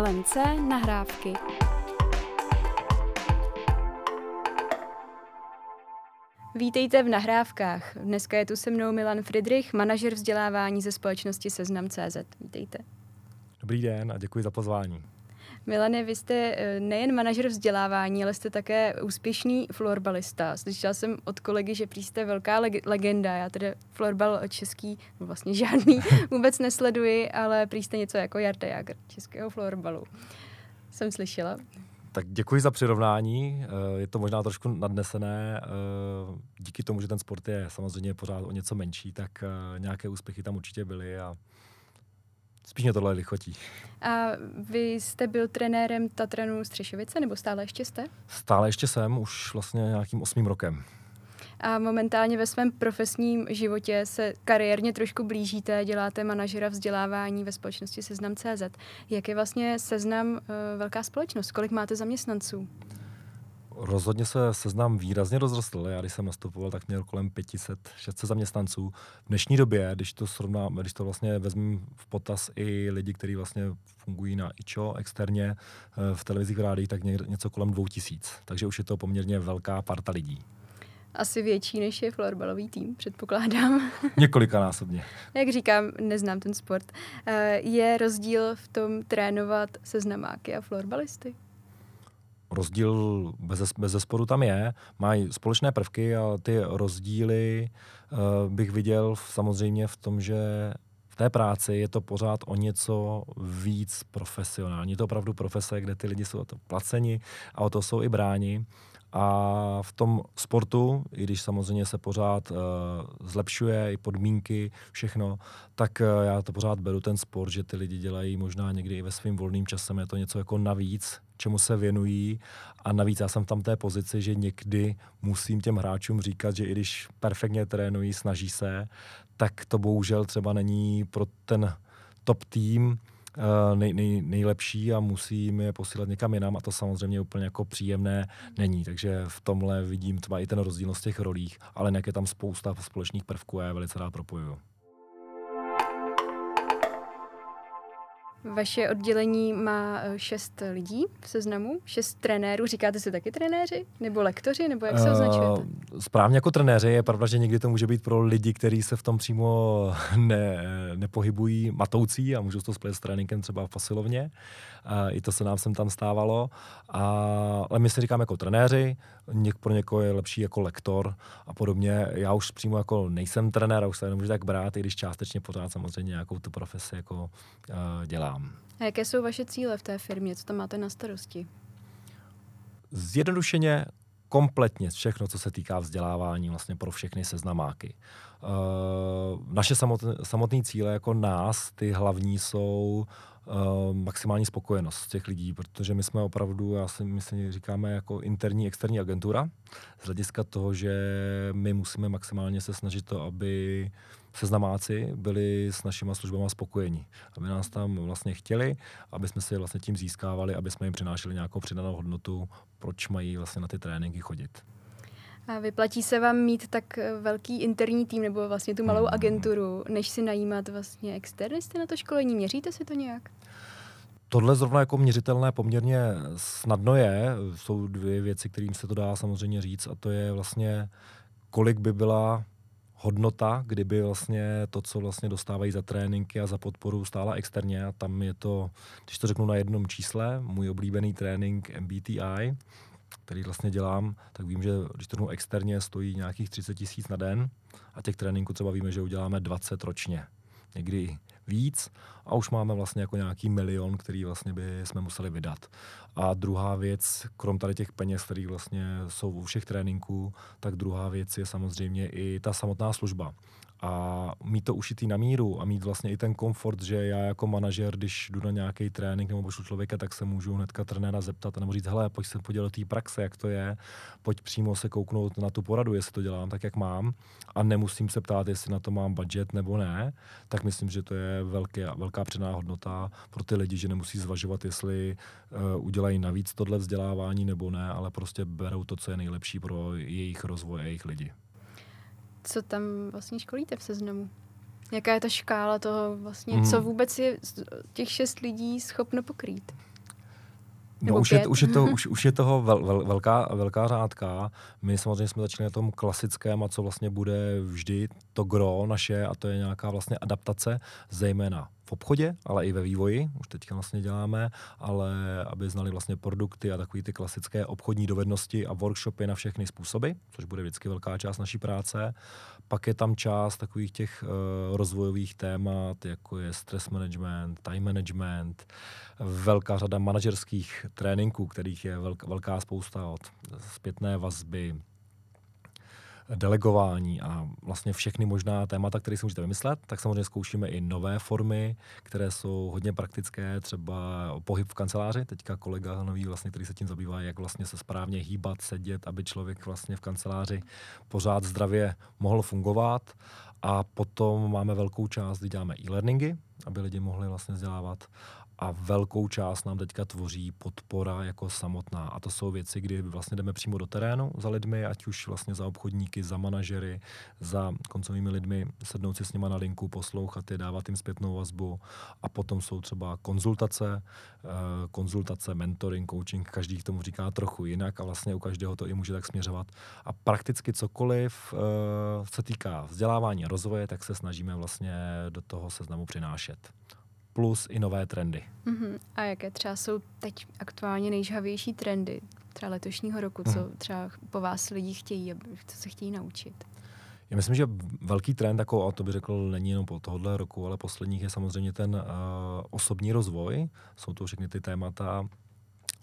LMC nahrávky. Vítejte v nahrávkách. Dneska je tu se mnou Milan Friedrich, manažer vzdělávání ze společnosti Seznam.cz. Vítejte. Dobrý den a děkuji za pozvání. Milane, vy jste eh, nejen manažer vzdělávání, ale jste také úspěšný florbalista. Slyšela jsem od kolegy, že prý jste velká leg- legenda. Já tedy florbal český no vlastně žádný vůbec nesleduji, ale prý jste něco jako Jarda Jager českého florbalu. Jsem slyšela. Tak děkuji za přirovnání. Eh, je to možná trošku nadnesené. Eh, díky tomu, že ten sport je samozřejmě pořád o něco menší, tak nějaké úspěchy tam určitě byly a Spíš mě tohle lichotí. A vy jste byl trenérem Tatranu Střešovice, nebo stále ještě jste? Stále ještě jsem, už vlastně nějakým osmým rokem. A momentálně ve svém profesním životě se kariérně trošku blížíte, děláte manažera vzdělávání ve společnosti Seznam.cz. Jak je vlastně Seznam uh, velká společnost? Kolik máte zaměstnanců? Rozhodně se seznam výrazně rozrostl. Já když jsem nastupoval, tak měl kolem 500-600 zaměstnanců. V dnešní době, když to srovnám, když to vlastně vezmu v potaz i lidi, kteří vlastně fungují na IČO externě eh, v televizích, v rádiích, tak něco kolem 2000. Takže už je to poměrně velká parta lidí. Asi větší, než je florbalový tým, předpokládám. Několikanásobně. Jak říkám, neznám ten sport. Eh, je rozdíl v tom trénovat seznamáky a florbalisty? Rozdíl bez, bez zesporu tam je. Mají společné prvky a ty rozdíly uh, bych viděl v, samozřejmě v tom, že v té práci je to pořád o něco víc profesionální. Je to opravdu profese, kde ty lidi jsou o to placeni a o to jsou i bráni. A v tom sportu, i když samozřejmě se pořád uh, zlepšuje i podmínky, všechno, tak uh, já to pořád beru ten sport, že ty lidi dělají možná někdy i ve svým volným časem, je to něco jako navíc, čemu se věnují. A navíc já jsem v tam té pozici, že někdy musím těm hráčům říkat, že i když perfektně trénují, snaží se, tak to bohužel třeba není pro ten top tým nej, nej, nejlepší a musím je posílat někam jinam a to samozřejmě úplně jako příjemné není. Takže v tomhle vidím třeba i ten rozdíl z těch rolích, ale jak je tam spousta společných prvků a já velice rád propojuju. Vaše oddělení má eh, šest lidí v seznamu, šest trenérů. Říkáte si taky trenéři? Nebo lektoři? Nebo jak se eh, označujete? Uh, správně jako trenéři. Je pravda, že někdy to může být pro lidi, kteří se v tom přímo ne, nepohybují matoucí a můžou to splet s tréninkem třeba v posilovně. Uh, I to se nám sem tam stávalo. A, ale my si říkáme jako trenéři, něk, pro někoho je lepší jako lektor a podobně. Já už přímo jako nejsem trenér a už se nemůžu tak brát, i když částečně pořád samozřejmě nějakou tu profesi jako uh, dělám dělám. A jaké jsou vaše cíle v té firmě? Co tam máte na starosti? Zjednodušeně kompletně všechno, co se týká vzdělávání vlastně pro všechny seznamáky. Uh, naše samotné, cíle jako nás, ty hlavní jsou uh, maximální spokojenost těch lidí, protože my jsme opravdu, já si myslím, říkáme jako interní, externí agentura, z hlediska toho, že my musíme maximálně se snažit to, aby seznamáci byli s našimi službama spokojení. Aby nás tam vlastně chtěli, aby jsme si vlastně tím získávali, aby jsme jim přinášeli nějakou přidanou hodnotu, proč mají vlastně na ty tréninky chodit. A vyplatí se vám mít tak velký interní tým nebo vlastně tu malou hmm. agenturu, než si najímat vlastně externisty na to školení? Měříte si to nějak? Tohle zrovna jako měřitelné poměrně snadno je. Jsou dvě věci, kterým se to dá samozřejmě říct a to je vlastně, kolik by byla hodnota, kdyby vlastně to, co vlastně dostávají za tréninky a za podporu stála externě a tam je to, když to řeknu na jednom čísle, můj oblíbený trénink MBTI, který vlastně dělám, tak vím, že když to externě stojí nějakých 30 tisíc na den a těch tréninků třeba víme, že uděláme 20 ročně. Někdy víc a už máme vlastně jako nějaký milion, který vlastně by jsme museli vydat. A druhá věc, krom tady těch peněz, které vlastně jsou u všech tréninků, tak druhá věc je samozřejmě i ta samotná služba a mít to ušitý na míru a mít vlastně i ten komfort, že já jako manažer, když jdu na nějaký trénink nebo pošlu člověka, tak se můžu hnedka trenéra zeptat a nebo říct, hele, pojď se podívat do té praxe, jak to je, pojď přímo se kouknout na tu poradu, jestli to dělám tak, jak mám a nemusím se ptát, jestli na to mám budget nebo ne, tak myslím, že to je velká, velká předná hodnota pro ty lidi, že nemusí zvažovat, jestli uh, udělají navíc tohle vzdělávání nebo ne, ale prostě berou to, co je nejlepší pro jejich rozvoj a jejich lidi. Co tam vlastně školíte v seznamu? Jaká je ta škála toho vlastně, mm. co vůbec je těch šest lidí schopno pokrýt? No, už, je, už, je to, už, už je toho vel, vel, velká, velká řádka. My samozřejmě jsme začali na tom klasickém a co vlastně bude vždy to gro naše a to je nějaká vlastně adaptace, zejména obchodě, ale i ve vývoji, už teďka vlastně děláme, ale aby znali vlastně produkty a takové ty klasické obchodní dovednosti a workshopy na všechny způsoby, což bude vždycky velká část naší práce. Pak je tam část takových těch uh, rozvojových témat, jako je stress management, time management, velká řada manažerských tréninků, kterých je velká, velká spousta od zpětné vazby, delegování a vlastně všechny možná témata, které si můžete vymyslet, tak samozřejmě zkoušíme i nové formy, které jsou hodně praktické, třeba pohyb v kanceláři. Teďka kolega nový, vlastně, který se tím zabývá, jak vlastně se správně hýbat, sedět, aby člověk vlastně v kanceláři pořád zdravě mohl fungovat. A potom máme velkou část, kdy děláme e-learningy, aby lidi mohli vlastně vzdělávat a velkou část nám teďka tvoří podpora jako samotná. A to jsou věci, kdy vlastně jdeme přímo do terénu za lidmi, ať už vlastně za obchodníky, za manažery, za koncovými lidmi, sednout si s nima na linku, poslouchat je, dávat jim zpětnou vazbu. A potom jsou třeba konzultace, eh, konzultace, mentoring, coaching, každý k tomu říká trochu jinak a vlastně u každého to i může tak směřovat. A prakticky cokoliv eh, se týká vzdělávání a rozvoje, tak se snažíme vlastně do toho seznamu přinášet plus i nové trendy. Uh-huh. A jaké třeba jsou teď aktuálně nejžhavější trendy třeba letošního roku, co uh-huh. třeba po vás lidi chtějí, co se chtějí naučit? Já myslím, že velký trend, jako, a to by řekl, není jenom po tohohle roku, ale posledních je samozřejmě ten uh, osobní rozvoj. Jsou to všechny ty témata,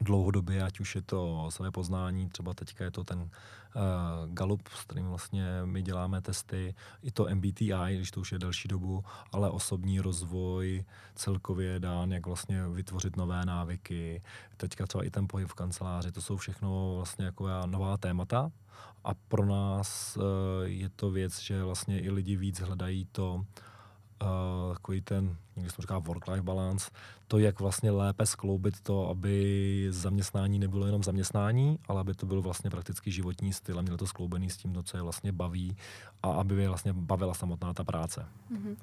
dlouhodobě, ať už je to své poznání, třeba teďka je to ten uh, Gallup, s kterým vlastně my děláme testy, i to MBTI, když to už je delší dobu, ale osobní rozvoj celkově dán, jak vlastně vytvořit nové návyky, teďka třeba i ten pohyb v kanceláři, to jsou všechno vlastně jako nová témata. A pro nás uh, je to věc, že vlastně i lidi víc hledají to, uh, takový ten, někdy se říká work-life balance, to, jak vlastně lépe skloubit to, aby zaměstnání nebylo jenom zaměstnání, ale aby to byl vlastně prakticky životní styl a mělo to skloubený s tím, no, co je vlastně baví a aby je vlastně bavila samotná ta práce. Mm-hmm.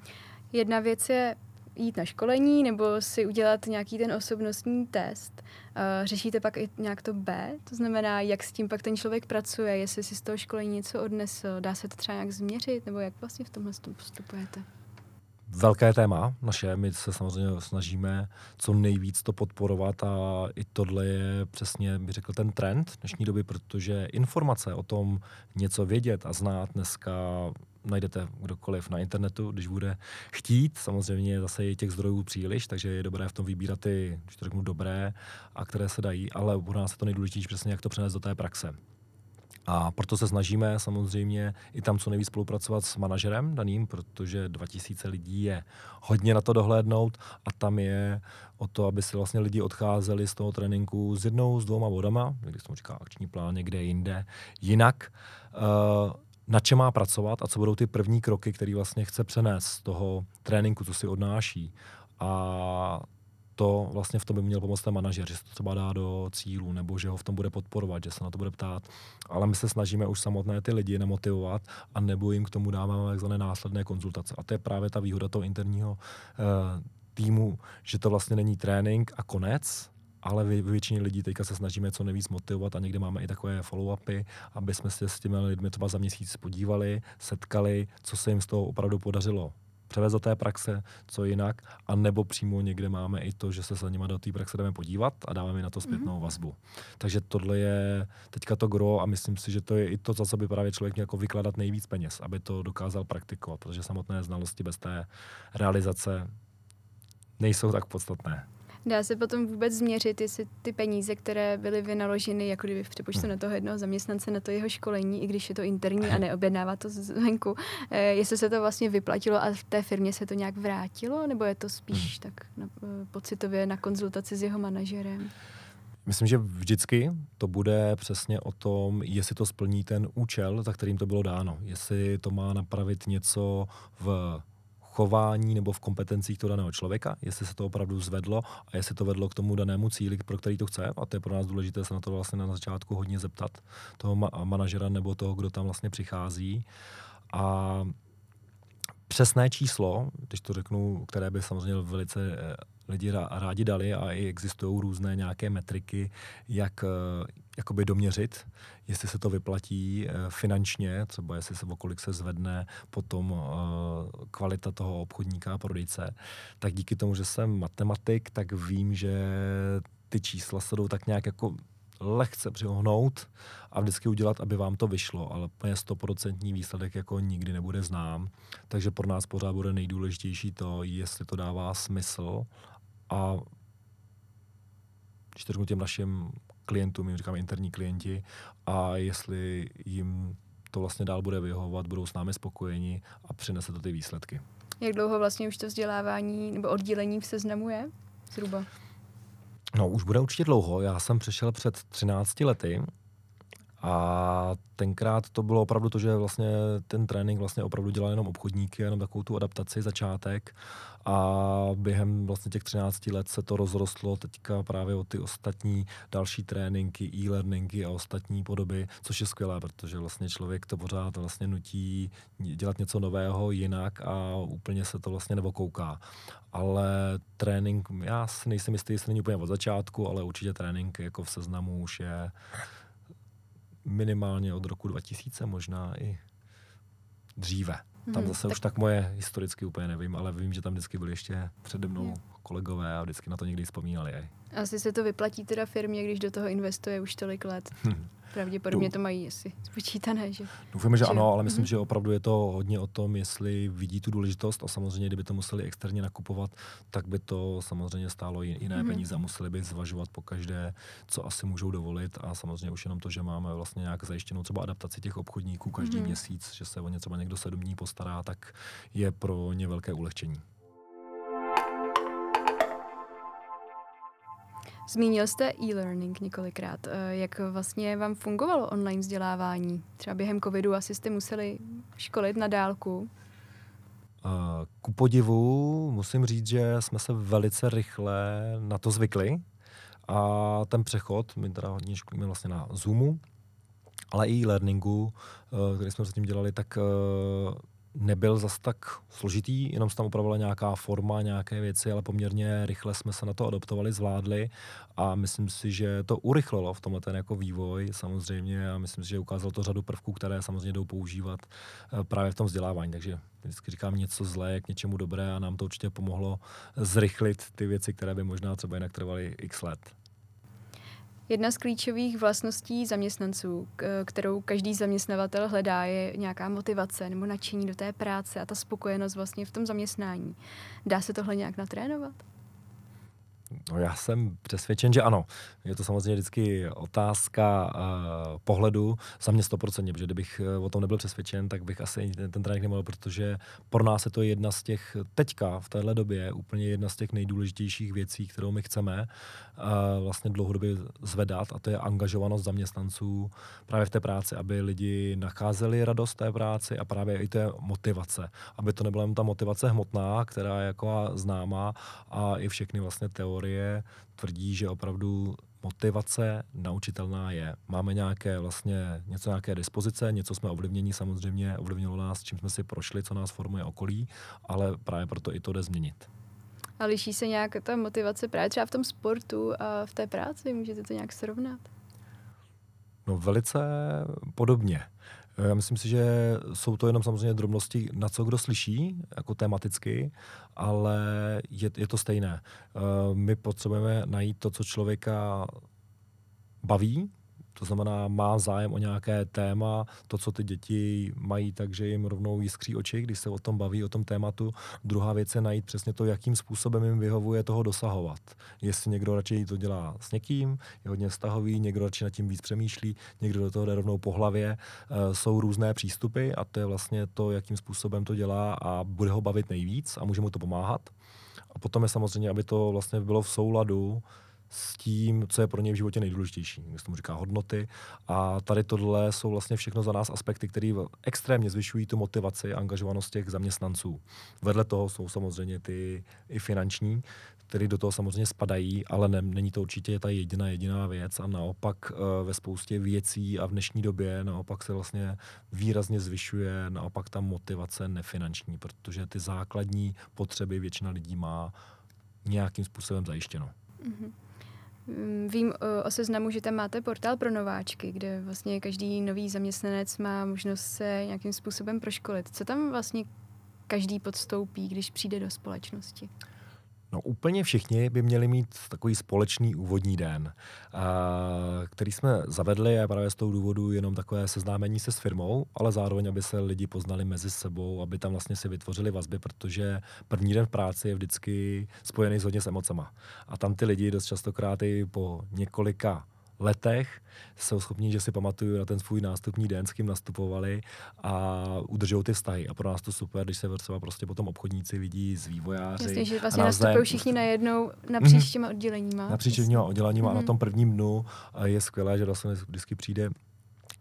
Jedna věc je jít na školení nebo si udělat nějaký ten osobnostní test. Uh, řešíte pak i nějak to B, to znamená, jak s tím pak ten člověk pracuje, jestli si z toho školení něco odnesl, dá se to třeba nějak změřit, nebo jak vlastně v tomhle postupujete? Velké téma naše. My se samozřejmě snažíme co nejvíc to podporovat a i tohle je přesně, bych řekl, ten trend dnešní doby, protože informace o tom něco vědět a znát dneska najdete kdokoliv na internetu, když bude chtít. Samozřejmě zase je těch zdrojů příliš, takže je dobré v tom vybírat ty, když to řeknu, dobré a které se dají, ale u nás je to nejdůležitější přesně, jak to přenést do té praxe. A proto se snažíme samozřejmě i tam co nejvíc spolupracovat s manažerem daným, protože 2000 lidí je hodně na to dohlédnout a tam je o to, aby si vlastně lidi odcházeli z toho tréninku s jednou, s dvouma vodama, když jsem říká akční plán někde jinde, jinak, uh, na čem má pracovat a co budou ty první kroky, které vlastně chce přenést z toho tréninku, co si odnáší. A to vlastně v tom by měl pomoct ten manažer, že se to třeba dá do cílu, nebo že ho v tom bude podporovat, že se na to bude ptát. Ale my se snažíme už samotné ty lidi nemotivovat a nebo jim k tomu dáváme takzvané následné konzultace. A to je právě ta výhoda toho interního uh, týmu, že to vlastně není trénink a konec, ale vy, většině lidí teďka se snažíme co nejvíc motivovat a někdy máme i takové follow-upy, aby jsme se s těmi lidmi třeba za měsíc podívali, setkali, co se jim z toho opravdu podařilo převést do té praxe, co jinak, a nebo přímo někde máme i to, že se za nima do té praxe jdeme podívat a dáme mi na to zpětnou mm-hmm. vazbu. Takže tohle je teďka to gro a myslím si, že to je i to, za co by právě člověk měl jako vykladat nejvíc peněz, aby to dokázal praktikovat, protože samotné znalosti bez té realizace nejsou tak podstatné. Dá se potom vůbec změřit, jestli ty peníze, které byly vynaloženy, jako kdyby v přepočtu hmm. na toho jednoho zaměstnance, na to jeho školení, i když je to interní a neobjednává to zvenku, eh, jestli se to vlastně vyplatilo a v té firmě se to nějak vrátilo, nebo je to spíš hmm. tak na, eh, pocitově na konzultaci s jeho manažerem? Myslím, že vždycky to bude přesně o tom, jestli to splní ten účel, za kterým to bylo dáno. Jestli to má napravit něco v chování nebo v kompetencích toho daného člověka, jestli se to opravdu zvedlo a jestli to vedlo k tomu danému cíli, pro který to chce. A to je pro nás důležité se na to vlastně na začátku hodně zeptat toho ma- manažera nebo toho, kdo tam vlastně přichází. A přesné číslo, když to řeknu, které by samozřejmě velice eh, lidi rádi dali a i existují různé nějaké metriky, jak eh, jakoby doměřit, jestli se to vyplatí eh, finančně, třeba jestli se okolik se zvedne potom kvalita toho obchodníka a prodejce, tak díky tomu, že jsem matematik, tak vím, že ty čísla se jdou tak nějak jako lehce přihnout a vždycky udělat, aby vám to vyšlo, ale úplně stoprocentní výsledek jako nikdy nebude znám. Takže pro nás pořád bude nejdůležitější to, jestli to dává smysl a když těm našim klientům, jim říkáme interní klienti, a jestli jim to vlastně dál bude vyhovovat, budou s námi spokojeni a přinese to ty výsledky. Jak dlouho vlastně už to vzdělávání nebo oddělení v seznamu je? Zhruba. No, už bude určitě dlouho. Já jsem přišel před 13 lety a tenkrát to bylo opravdu to, že vlastně ten trénink vlastně opravdu dělal jenom obchodníky, jenom takovou tu adaptaci, začátek a během vlastně těch 13 let se to rozrostlo teďka právě o ty ostatní další tréninky, e-learningy a ostatní podoby, což je skvělé, protože vlastně člověk to pořád vlastně nutí dělat něco nového jinak a úplně se to vlastně nevokouká. Ale trénink, já si nejsem jistý, jestli není úplně od začátku, ale určitě trénink jako v seznamu už je minimálně od roku 2000, možná i dříve. Tam hmm, zase tak... už tak moje historicky úplně nevím, ale vím, že tam vždycky byli ještě přede mnou hmm. kolegové a vždycky na to někdy vzpomínali. Aj. Asi se to vyplatí teda firmě, když do toho investuje už tolik let. Hmm. Pravděpodobně to mají asi spočítané, že? Doufáme, že, že ano, ale myslím, mm-hmm. že opravdu je to hodně o tom, jestli vidí tu důležitost a samozřejmě, kdyby to museli externě nakupovat, tak by to samozřejmě stálo jiné mm-hmm. peníze a museli by zvažovat po každé, co asi můžou dovolit a samozřejmě už jenom to, že máme vlastně nějak zajištěnou třeba adaptaci těch obchodníků každý mm-hmm. měsíc, že se o ně třeba někdo sedm dní postará, tak je pro ně velké ulehčení. Zmínil jste e-learning několikrát. Eh, jak vlastně vám fungovalo online vzdělávání? Třeba během covidu asi jste museli školit na dálku. Eh, ku podivu musím říct, že jsme se velice rychle na to zvykli a ten přechod, my teda hodně školíme vlastně na Zoomu, ale i e-learningu, eh, který jsme zatím dělali, tak nebyl zas tak složitý, jenom se tam upravovala nějaká forma, nějaké věci, ale poměrně rychle jsme se na to adaptovali, zvládli a myslím si, že to urychlilo v tomhle ten jako vývoj samozřejmě a myslím si, že ukázalo to řadu prvků, které samozřejmě jdou používat eh, právě v tom vzdělávání, takže vždycky říkám něco zlé k něčemu dobré a nám to určitě pomohlo zrychlit ty věci, které by možná třeba jinak trvaly x let. Jedna z klíčových vlastností zaměstnanců, kterou každý zaměstnavatel hledá, je nějaká motivace nebo nadšení do té práce a ta spokojenost vlastně v tom zaměstnání. Dá se tohle nějak natrénovat? No já jsem přesvědčen, že ano. Je to samozřejmě vždycky otázka uh, pohledu. Za mě 100%, protože kdybych eh, o tom nebyl přesvědčen, tak bych asi ten, ten trénink nemohl, protože pro nás je to jedna z těch, teďka v téhle době, úplně jedna z těch nejdůležitějších věcí, kterou my chceme uh, vlastně dlouhodobě zvedat a to je angažovanost zaměstnanců právě v té práci, aby lidi nacházeli radost té práci a právě i té motivace. Aby to nebyla jen ta motivace hmotná, která je jako známá a i všechny vlastně teorie teorie tvrdí, že opravdu motivace naučitelná je. Máme nějaké vlastně něco nějaké dispozice, něco jsme ovlivnění samozřejmě, ovlivnilo nás, čím jsme si prošli, co nás formuje okolí, ale právě proto i to jde změnit. A liší se nějak ta motivace právě třeba v tom sportu a v té práci? Můžete to nějak srovnat? No velice podobně. Já myslím si, že jsou to jenom samozřejmě drobnosti, na co kdo slyší, jako tematicky, ale je, je to stejné. Eh, my potřebujeme najít to, co člověka baví, to znamená, má zájem o nějaké téma, to, co ty děti mají, takže jim rovnou jiskří oči, když se o tom baví, o tom tématu. Druhá věc je najít přesně to, jakým způsobem jim vyhovuje toho dosahovat. Jestli někdo radši to dělá s někým, je hodně vztahový, někdo radši nad tím víc přemýšlí, někdo do toho jde rovnou po hlavě. E, jsou různé přístupy a to je vlastně to, jakým způsobem to dělá a bude ho bavit nejvíc a může mu to pomáhat. A potom je samozřejmě, aby to vlastně bylo v souladu s tím, co je pro ně v životě nejdůležitější. Když tomu říká hodnoty. A tady tohle jsou vlastně všechno za nás aspekty, které extrémně zvyšují tu motivaci a angažovanost těch zaměstnanců. Vedle toho jsou samozřejmě ty i finanční, které do toho samozřejmě spadají, ale ne, není to určitě ta jediná jediná věc a naopak e, ve spoustě věcí a v dnešní době naopak se vlastně výrazně zvyšuje naopak ta motivace nefinanční, protože ty základní potřeby většina lidí má nějakým způsobem zajištěno. Mm-hmm. Vím o seznamu, že tam máte portál pro nováčky, kde vlastně každý nový zaměstnanec má možnost se nějakým způsobem proškolit. Co tam vlastně každý podstoupí, když přijde do společnosti? No úplně všichni by měli mít takový společný úvodní den, který jsme zavedli a právě z toho důvodu jenom takové seznámení se s firmou, ale zároveň, aby se lidi poznali mezi sebou, aby tam vlastně si vytvořili vazby, protože první den v práci je vždycky spojený s hodně s emocema. A tam ty lidi dost častokrát i po několika letech jsou schopni, že si pamatuju na ten svůj nástupní den, s kým nastupovali a udržou ty vztahy. A pro nás to super, když se třeba prostě potom obchodníci vidí z vývojáři. Jasně, že vlastně nastupují všichni najednou napříč mhm. těma odděleníma. Napříč těma odděleníma mm-hmm. a na mhm. tom prvním dnu je skvělé, že vlastně vždycky přijde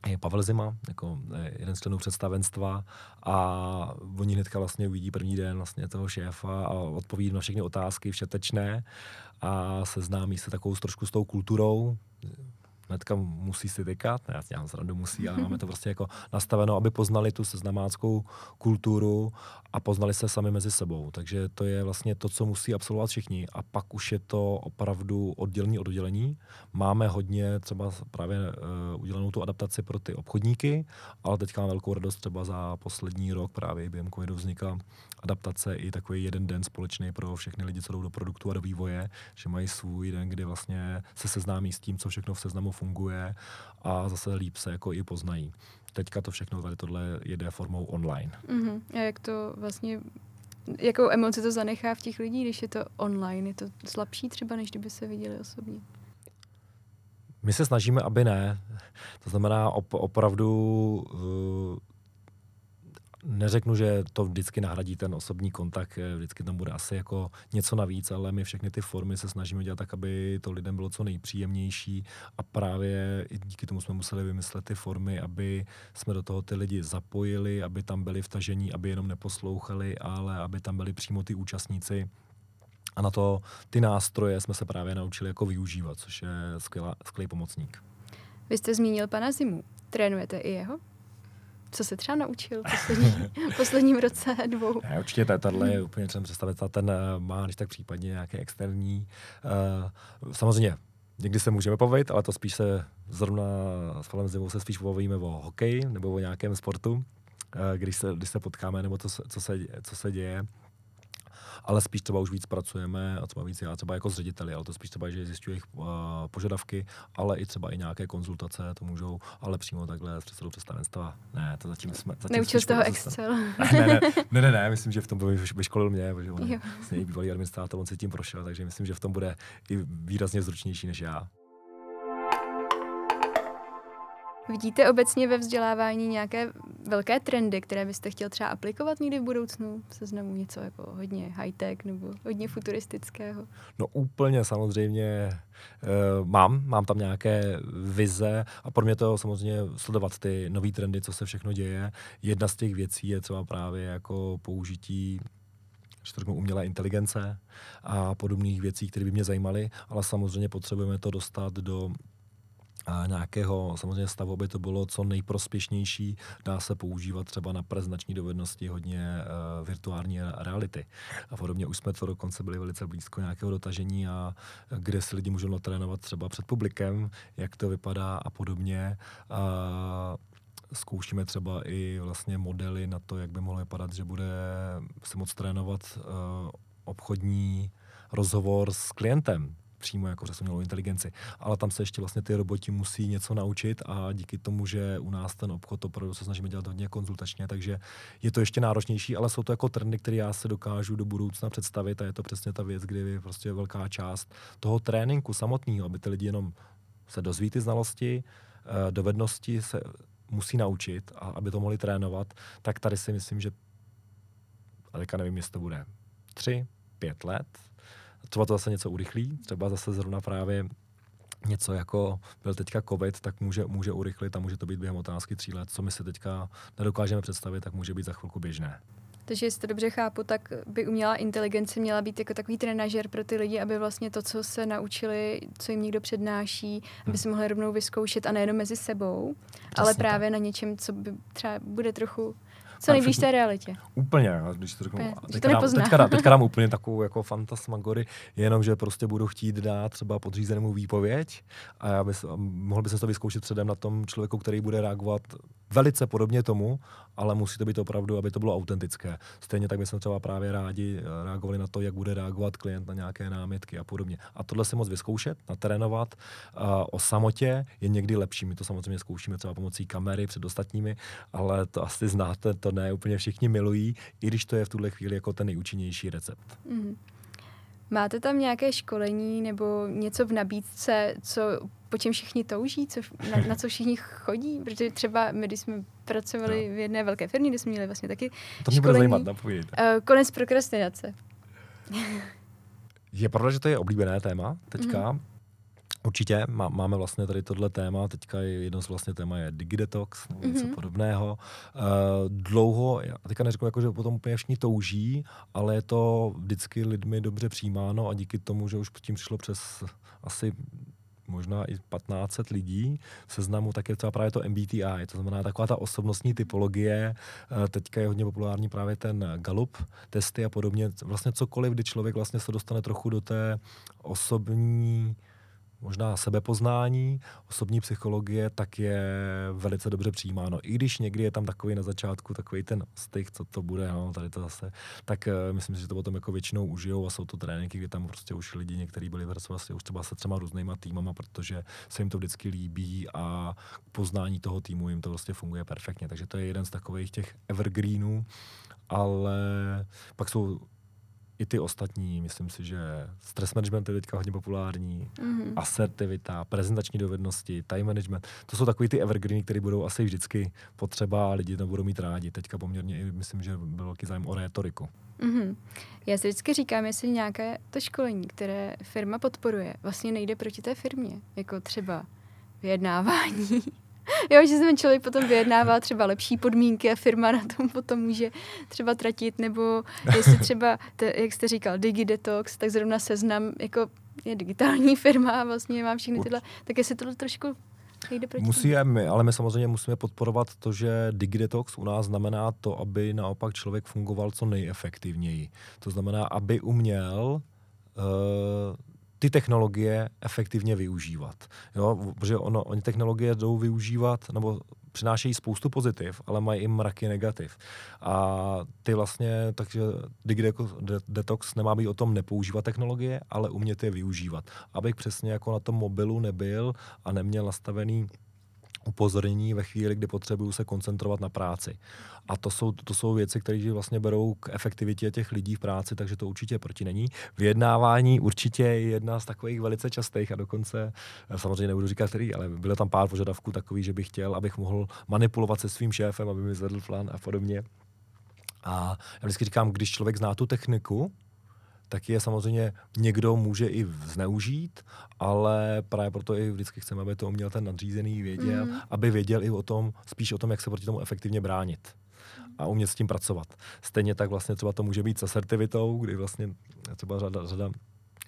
je Pavel Zima, jako eh, jeden z členů představenstva. A oni hnedka vlastně uvidí první den vlastně toho šéfa a odpoví na všechny otázky všetečné. A seznámí se takovou trošku s tou kulturou, hnedka musí si tykat, já si dělám zradu, musí, ale máme to prostě jako nastaveno, aby poznali tu seznamáckou kulturu a poznali se sami mezi sebou. Takže to je vlastně to, co musí absolvovat všichni. A pak už je to opravdu oddělení od oddělení. Máme hodně třeba právě uh, udělanou tu adaptaci pro ty obchodníky, ale teďka mám velkou radost třeba za poslední rok právě během covidu vznikla adaptace i takový jeden den společný pro všechny lidi, co jdou do produktu a do vývoje, že mají svůj den, kdy vlastně se seznámí s tím, co všechno v seznamu funguje a zase líp se jako i poznají. Teďka to všechno tady tohle jede formou online. Uh-huh. A jak to vlastně jakou emoci to zanechá v těch lidí, když je to online? Je to slabší třeba, než kdyby se viděli osobně? My se snažíme, aby ne. To znamená op- opravdu uh, neřeknu, že to vždycky nahradí ten osobní kontakt, eh, vždycky tam bude asi jako něco navíc, ale my všechny ty formy se snažíme dělat tak, aby to lidem bylo co nejpříjemnější a právě i díky tomu jsme museli vymyslet ty formy, aby jsme do toho ty lidi zapojili, aby tam byli vtažení, aby jenom neposlouchali, ale aby tam byli přímo ty účastníci, a na to ty nástroje jsme se právě naučili jako využívat, což je skvělá, skvělý pomocník. Vy jste zmínil pana Zimu. Trénujete i jeho? Co se třeba naučil v poslední, posledním roce, dvou? Ne, určitě tahle je úplně třeba představit, ten eh, má když tak případně nějaké externí. Uh, samozřejmě Někdy se můžeme pobavit, ale to spíš se zrovna s Falem Zimou se spíš pobavíme o hokeji nebo o nějakém sportu, eh, když se, když se potkáme, nebo to, co se, co se děje ale spíš třeba už víc pracujeme a třeba víc já třeba jako s řediteli, ale to spíš třeba, že zjišťují jejich uh, požadavky, ale i třeba i nějaké konzultace to můžou, ale přímo takhle s předsedou představenstva. Ne, to zatím jsme... Zatím Neučil z toho Excel. Ne, ne, ne, ne, ne, myslím, že v tom by vyškolil mě, protože on je bývalý administrátor, on se tím prošel, takže myslím, že v tom bude i výrazně zručnější než já. Vidíte obecně ve vzdělávání nějaké velké trendy, které byste chtěl třeba aplikovat někdy v budoucnu? Seznamu něco jako hodně high-tech nebo hodně futuristického? No úplně samozřejmě uh, mám, mám tam nějaké vize a pro mě to samozřejmě sledovat ty nové trendy, co se všechno děje. Jedna z těch věcí je třeba právě jako použití že umělé inteligence a podobných věcí, které by mě zajímaly, ale samozřejmě potřebujeme to dostat do a nějakého samozřejmě stavu, aby to bylo co nejprospěšnější, dá se používat třeba na prezentační dovednosti hodně uh, virtuální reality. A podobně už jsme to dokonce byli velice blízko nějakého dotažení a kde si lidi můžou natrénovat třeba před publikem, jak to vypadá a podobně. A zkoušíme třeba i vlastně modely na to, jak by mohlo vypadat, že bude se moc trénovat uh, obchodní rozhovor s klientem přímo jako přes umělou inteligenci. Ale tam se ještě vlastně ty roboti musí něco naučit a díky tomu, že u nás ten obchod opravdu se snažíme dělat hodně konzultačně, takže je to ještě náročnější, ale jsou to jako trendy, které já se dokážu do budoucna představit a je to přesně ta věc, kdy je prostě velká část toho tréninku samotného, aby ty lidi jenom se dozví ty znalosti, eh, dovednosti se musí naučit a aby to mohli trénovat, tak tady si myslím, že a teďka nevím, jestli to bude tři, pět let, třeba to zase něco urychlí, třeba zase zrovna právě něco jako byl teďka covid, tak může, může urychlit a může to být během otázky tří let. Co my si teďka nedokážeme představit, tak může být za chvilku běžné. Takže jestli to dobře chápu, tak by umělá inteligence měla být jako takový trenažer pro ty lidi, aby vlastně to, co se naučili, co jim někdo přednáší, aby hmm. si mohli rovnou vyzkoušet a nejenom mezi sebou, Přesně ale právě tak. na něčem, co by třeba bude trochu co nejblíž té realitě. Úplně, když to řeknu. Teďka, dám, teďka, teďka dám úplně takovou jako fantasmagory, jenom, že prostě budu chtít dát třeba podřízenému výpověď a já bys, mohl by se to vyzkoušet předem na tom člověku, který bude reagovat velice podobně tomu, ale musí to být opravdu, aby to bylo autentické. Stejně tak bychom třeba právě rádi eh, reagovali na to, jak bude reagovat klient na nějaké námitky a podobně. A tohle si moc vyzkoušet, natrénovat uh, o samotě je někdy lepší. My to samozřejmě zkoušíme třeba pomocí kamery před ostatními, ale to asi znáte, to ne úplně všichni milují, i když to je v tuhle chvíli jako ten nejúčinnější recept. Mm-hmm. Máte tam nějaké školení nebo něco v nabídce, co po čem všichni touží, co, na, na co všichni chodí? Protože třeba my, když jsme pracovali no. v jedné velké firmě, kde jsme měli vlastně taky To mě bude zajímat, Uh, konec prokrastinace. je pravda, že to je oblíbené téma teďka. Mm-hmm. Určitě má, máme vlastně tady tohle téma, teďka je jedno z vlastně téma je digidetox nebo něco mm-hmm. podobného. Uh, dlouho, já teďka neřeknu, jako, že potom úplně všichni touží, ale je to vždycky lidmi dobře přijímáno a díky tomu, že už tím přišlo přes asi možná i 1500 lidí v seznamu, tak je třeba právě to MBTI, to znamená taková ta osobnostní typologie. Eh, teďka je hodně populární právě ten Gallup testy a podobně. Vlastně cokoliv, kdy člověk vlastně se dostane trochu do té osobní možná sebepoznání, osobní psychologie, tak je velice dobře přijímáno. I když někdy je tam takový na začátku takový ten styk, co to bude, no, tady to zase, tak uh, myslím si, že to potom jako většinou užijou a jsou to tréninky, kde tam prostě už lidi někteří byli vlastně už třeba se třema různýma týmama, protože se jim to vždycky líbí a poznání toho týmu jim to vlastně funguje perfektně. Takže to je jeden z takových těch evergreenů, ale pak jsou i ty ostatní, myslím si, že stress management je teďka hodně populární, mm-hmm. asertivita, prezentační dovednosti, time management, to jsou takový ty evergreeny, které budou asi vždycky potřeba a lidi to budou mít rádi. Teďka poměrně i myslím, že byl velký zájem o rétoriku. Mm-hmm. Já si vždycky říkám, jestli nějaké to školení, které firma podporuje, vlastně nejde proti té firmě, jako třeba vyjednávání jo, že se ten člověk potom vyjednává třeba lepší podmínky a firma na tom potom může třeba tratit, nebo jestli třeba, te, jak jste říkal, DigiDetox, tak zrovna seznam jako je digitální firma a vlastně má všechny tyhle, tak jestli to trošku Musíme, ale my samozřejmě musíme podporovat to, že DigiDetox u nás znamená to, aby naopak člověk fungoval co nejefektivněji. To znamená, aby uměl uh, ty technologie efektivně využívat. Jo? Protože ono, oni technologie jdou využívat, nebo přinášejí spoustu pozitiv, ale mají i mraky negativ. A ty vlastně, takže Detox nemá být o tom nepoužívat technologie, ale umět je využívat. Abych přesně jako na tom mobilu nebyl a neměl nastavený upozornění ve chvíli, kdy potřebuju se koncentrovat na práci. A to jsou, to jsou věci, které vlastně berou k efektivitě těch lidí v práci, takže to určitě proti není. Vyjednávání určitě je jedna z takových velice častých a dokonce, samozřejmě nebudu říkat který, ale bylo tam pár požadavků takových, že bych chtěl, abych mohl manipulovat se svým šéfem, aby mi zvedl plán a podobně. A já vždycky říkám, když člověk zná tu techniku, tak je samozřejmě někdo může i zneužít, ale právě proto i vždycky chceme, aby to uměl ten nadřízený věděl, mm. aby věděl i o tom, spíš o tom, jak se proti tomu efektivně bránit a umět s tím pracovat. Stejně tak vlastně třeba to může být s asertivitou, kdy vlastně třeba řada, řada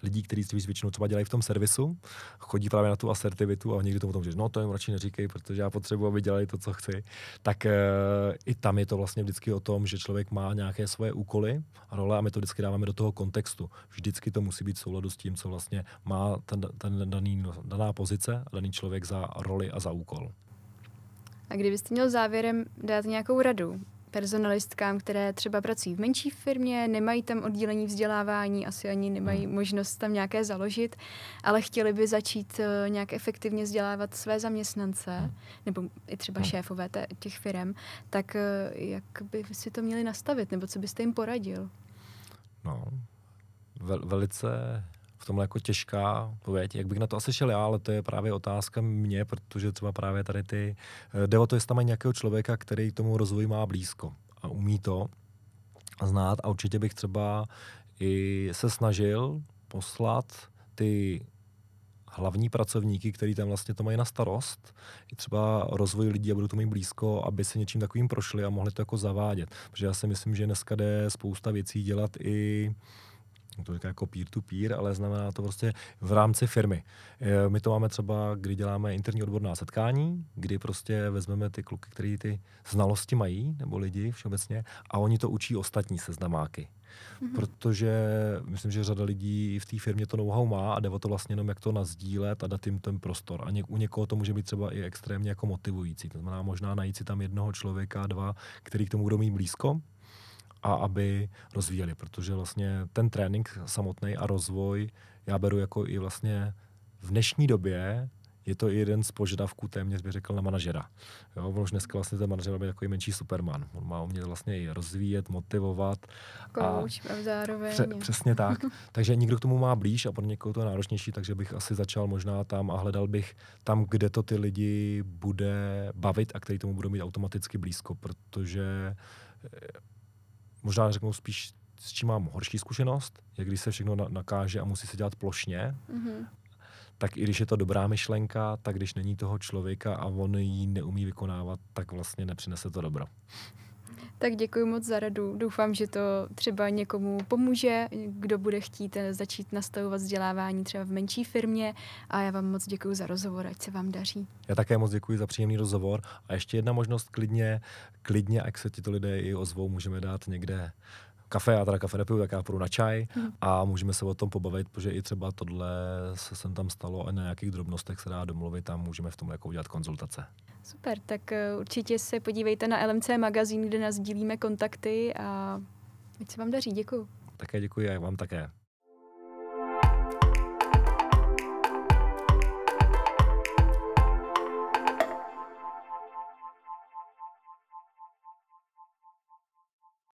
lidí, kteří si většinou třeba dělají v tom servisu, chodí právě na tu asertivitu a někdy to potom říct, no to jim radši neříkej, protože já potřebuji, aby dělali to, co chci. Tak e, i tam je to vlastně vždycky o tom, že člověk má nějaké svoje úkoly a role a my to vždycky dáváme do toho kontextu. Vždycky to musí být v souladu s tím, co vlastně má ten, ten daný, daná pozice a daný člověk za roli a za úkol. A kdybyste měl závěrem dát nějakou radu personalistkám, které třeba pracují v menší firmě, nemají tam oddělení vzdělávání, asi ani nemají hmm. možnost tam nějaké založit, ale chtěli by začít uh, nějak efektivně vzdělávat své zaměstnance, hmm. nebo i třeba hmm. šéfové těch firm, tak uh, jak by si to měli nastavit, nebo co byste jim poradil? No, vel, velice tomhle jako těžká pověď. Jak bych na to asi šel já, ale to je právě otázka mě, protože třeba právě tady ty, eh, jde o to, jestli tam nějakého člověka, který tomu rozvoji má blízko a umí to znát a určitě bych třeba i se snažil poslat ty hlavní pracovníky, kteří tam vlastně to mají na starost, i třeba rozvoj lidí a budou to mít blízko, aby se něčím takovým prošli a mohli to jako zavádět. Protože já si myslím, že dneska jde spousta věcí dělat i to říká jako peer-to-peer, ale znamená to prostě v rámci firmy. E, my to máme třeba, kdy děláme interní odborná setkání, kdy prostě vezmeme ty kluky, kteří ty znalosti mají, nebo lidi všeobecně, a oni to učí ostatní seznamáky. Mm-hmm. Protože myslím, že řada lidí v té firmě to know-how má a jde o to vlastně jenom, jak to nazdílet a dát jim ten prostor. A ně, u někoho to může být třeba i extrémně jako motivující. To znamená možná najít si tam jednoho člověka, dva, který k tomu budou mít blízko, a aby rozvíjeli, protože vlastně ten trénink samotný a rozvoj já beru jako i vlastně v dnešní době je to jeden z požadavků téměř bych řekl na manažera. Jo, už dneska vlastně ten manažer je takový menší superman. On má umět vlastně i rozvíjet, motivovat. Coach a zároveň. Pře- přesně tak. takže někdo k tomu má blíž a pro někoho to je náročnější, takže bych asi začal možná tam a hledal bych tam, kde to ty lidi bude bavit a který tomu budou mít automaticky blízko, protože možná řeknu spíš, s čím mám horší zkušenost, je když se všechno nakáže a musí se dělat plošně, mm-hmm. tak i když je to dobrá myšlenka, tak když není toho člověka a on ji neumí vykonávat, tak vlastně nepřinese to dobro. Tak děkuji moc za radu. Doufám, že to třeba někomu pomůže, kdo bude chtít eh, začít nastavovat vzdělávání třeba v menší firmě. A já vám moc děkuji za rozhovor, ať se vám daří. Já také moc děkuji za příjemný rozhovor. A ještě jedna možnost klidně, klidně, jak se to lidé i ozvou, můžeme dát někde kafe, já teda kafe nepiju, tak já půjdu na čaj hmm. a můžeme se o tom pobavit, protože i třeba tohle se sem tam stalo a na nějakých drobnostech se dá domluvit a můžeme v tom jako udělat konzultace. Super, tak uh, určitě se podívejte na LMC magazín, kde nás dílíme kontakty a ať se vám daří. Děkuji. Také děkuji a vám také.